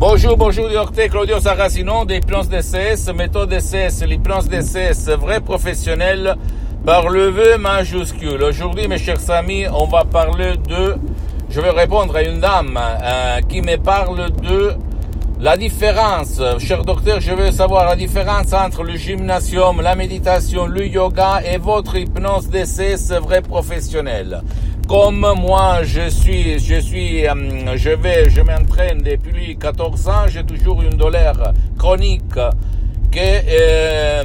Bonjour, bonjour, docteur Claudio Saracino des plans DCS, méthode DCS, les plans DCS, vrai professionnel par le V majuscule. Aujourd'hui, mes chers amis, on va parler de, je vais répondre à une dame euh, qui me parle de la différence. Cher docteur, je veux savoir la différence entre le gymnasium, la méditation, le yoga et votre hypnose DCS vrai professionnel comme moi je suis, je suis, euh, je vais, je m'entraîne depuis 14 ans, j'ai toujours une douleur chronique que euh,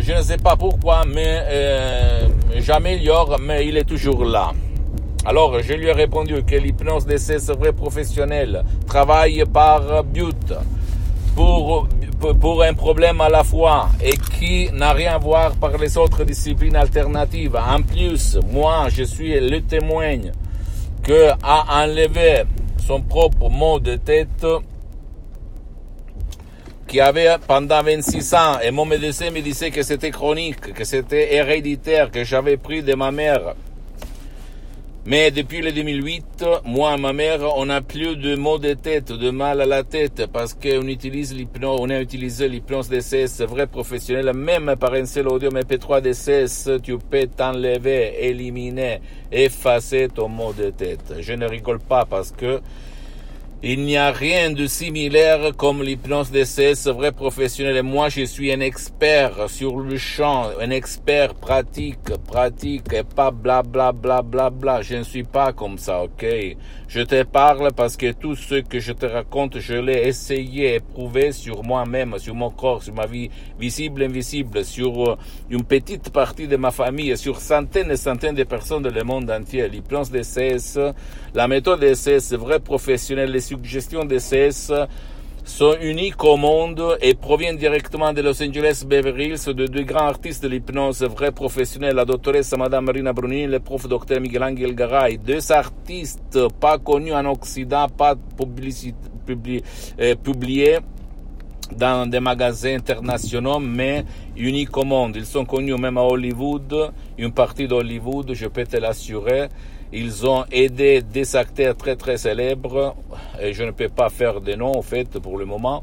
je ne sais pas pourquoi, mais euh, j'améliore, mais il est toujours là. Alors je lui ai répondu que l'hypnose d'essai vrai professionnel travaille par but pour pour un problème à la fois et qui n'a rien à voir par les autres disciplines alternatives. En plus, moi, je suis le témoin que a enlevé son propre mot de tête qui avait pendant 26 ans et mon médecin me disait que c'était chronique, que c'était héréditaire, que j'avais pris de ma mère. Mais depuis le 2008, moi et ma mère, on n'a plus de maux de tête, de mal à la tête, parce qu'on utilise l'hypnose, on a utilisé l'hypnose DCS vrai professionnel, même par un seul audio MP3 DCS, tu peux t'enlever, éliminer, effacer ton mot de tête. Je ne rigole pas parce que il n'y a rien de similaire comme l'hypnose DCS vrai professionnel. Et moi, je suis un expert sur le champ, un expert pratique, pratique et pas bla bla bla bla bla. Je ne suis pas comme ça, ok? Je te parle parce que tout ce que je te raconte, je l'ai essayé, éprouvé sur moi-même, sur mon corps, sur ma vie visible, invisible, sur euh, une petite partie de ma famille, sur centaines et centaines de personnes dans le monde entier. L'hypnose DCS, la méthode DCS vrai professionnel, suggestions de CS sont uniques au monde et proviennent directement de Los Angeles Beverly Hills de deux grands artistes de l'hypnose vrais professionnels, la doctoresse Madame Marina Brunini le prof docteur Miguel Angel Garay. Deux artistes pas connus en Occident, pas euh, publiés dans des magasins internationaux, mais uniques au monde. Ils sont connus même à Hollywood, une partie d'Hollywood, je peux te l'assurer. Ils ont aidé des acteurs très très célèbres, et je ne peux pas faire de nom en fait pour le moment.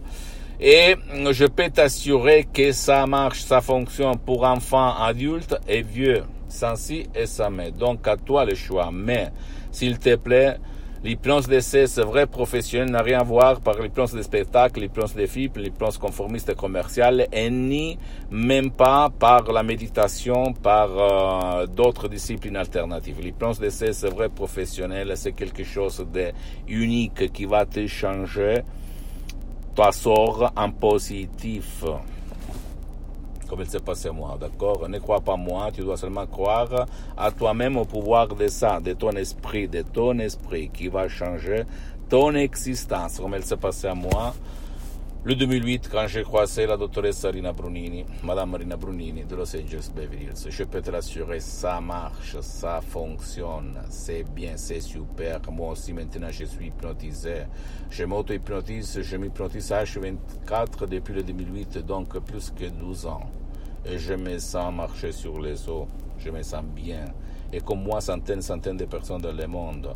Et je peux t'assurer que ça marche, ça fonctionne pour enfants, adultes et vieux, sans si et sans mais. Donc à toi le choix. Mais, s'il te plaît, L'hypnose d'essai, c'est vrai professionnel, n'a rien à voir par l'hypnose de spectacle, l'hypnose des films, l'hypnose conformiste et commerciale, et ni même pas par la méditation, par euh, d'autres disciplines alternatives. L'hypnose d'essai, c'est vrai professionnel, c'est quelque chose de unique qui va te changer ton sort en positif comme il s'est passé moi, d'accord? Ne crois pas moi, tu dois seulement croire à toi-même au pouvoir de ça, de ton esprit, de ton esprit qui va changer ton existence, comme il s'est passé à moi. Le 2008, quand j'ai croisé la doctoresse Marina Brunini, Madame Marina Brunini de Los Angeles Beverly Hills, je peux te l'assurer, ça marche, ça fonctionne, c'est bien, c'est super. Moi aussi, maintenant, je suis hypnotisé. Je m'auto-hypnotise, je m'hypnotise H24 depuis le 2008, donc plus que 12 ans. Et je me sens marcher sur les eaux, je me sens bien. Et comme moi, centaines, centaines de personnes dans le monde.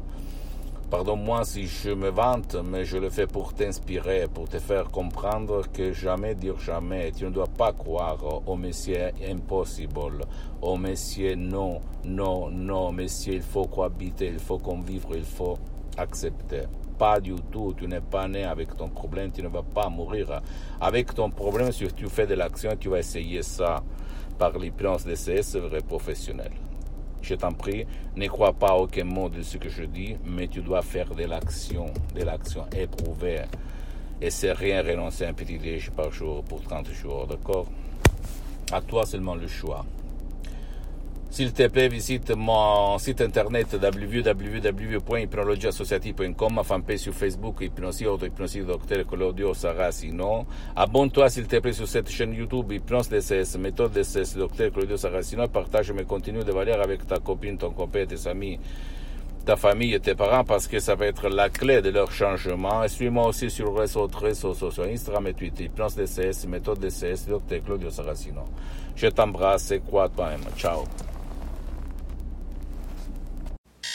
Pardonne-moi si je me vante, mais je le fais pour t'inspirer, pour te faire comprendre que jamais dire jamais. Tu ne dois pas croire au Messie impossible, au Messie non, non, non, Messie il faut cohabiter, il faut convivre, il faut accepter. Pas du tout, tu n'es pas né avec ton problème, tu ne vas pas mourir avec ton problème. Si tu fais de l'action, tu vas essayer ça par l'hypnose de ces vrai professionnel. Je t'en prie, ne crois pas aucun mot de ce que je dis, mais tu dois faire de l'action, de l'action éprouvée. Et c'est rien renoncer à un petit déj par jour pour 30 jours, d'accord? À toi seulement le choix. S'il te plaît, visite mon site internet www.hypnologieassociative.com, ma fanpage sur Facebook, Hypnosie Auto-Hypnosie Docteur Claudio Saracino. Abonne-toi, s'il te plaît, sur cette chaîne YouTube, Hypnose DCS, méthode DCS, Docteur Claudio Saracino. Partage mes contenus de valeur avec ta copine, ton copain, tes amis, ta famille et tes parents parce que ça va être la clé de leur changement. Suis-moi aussi sur les autres réseaux sociaux, Instagram et Twitter, Hypnose DCS, méthode DCS, Docteur Claudio Saracino. Je t'embrasse et crois toi-même? Ciao.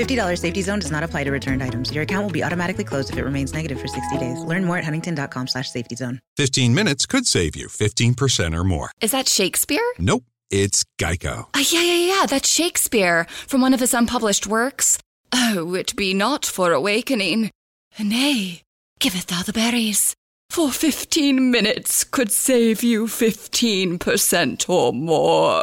$50 safety zone does not apply to returned items. Your account will be automatically closed if it remains negative for 60 days. Learn more at huntington.com slash safety zone. 15 minutes could save you 15% or more. Is that Shakespeare? Nope, it's Geico. Uh, yeah, yeah, yeah, that's Shakespeare from one of his unpublished works. Oh, it be not for awakening. Nay, giveth thou the berries. For 15 minutes could save you 15% or more.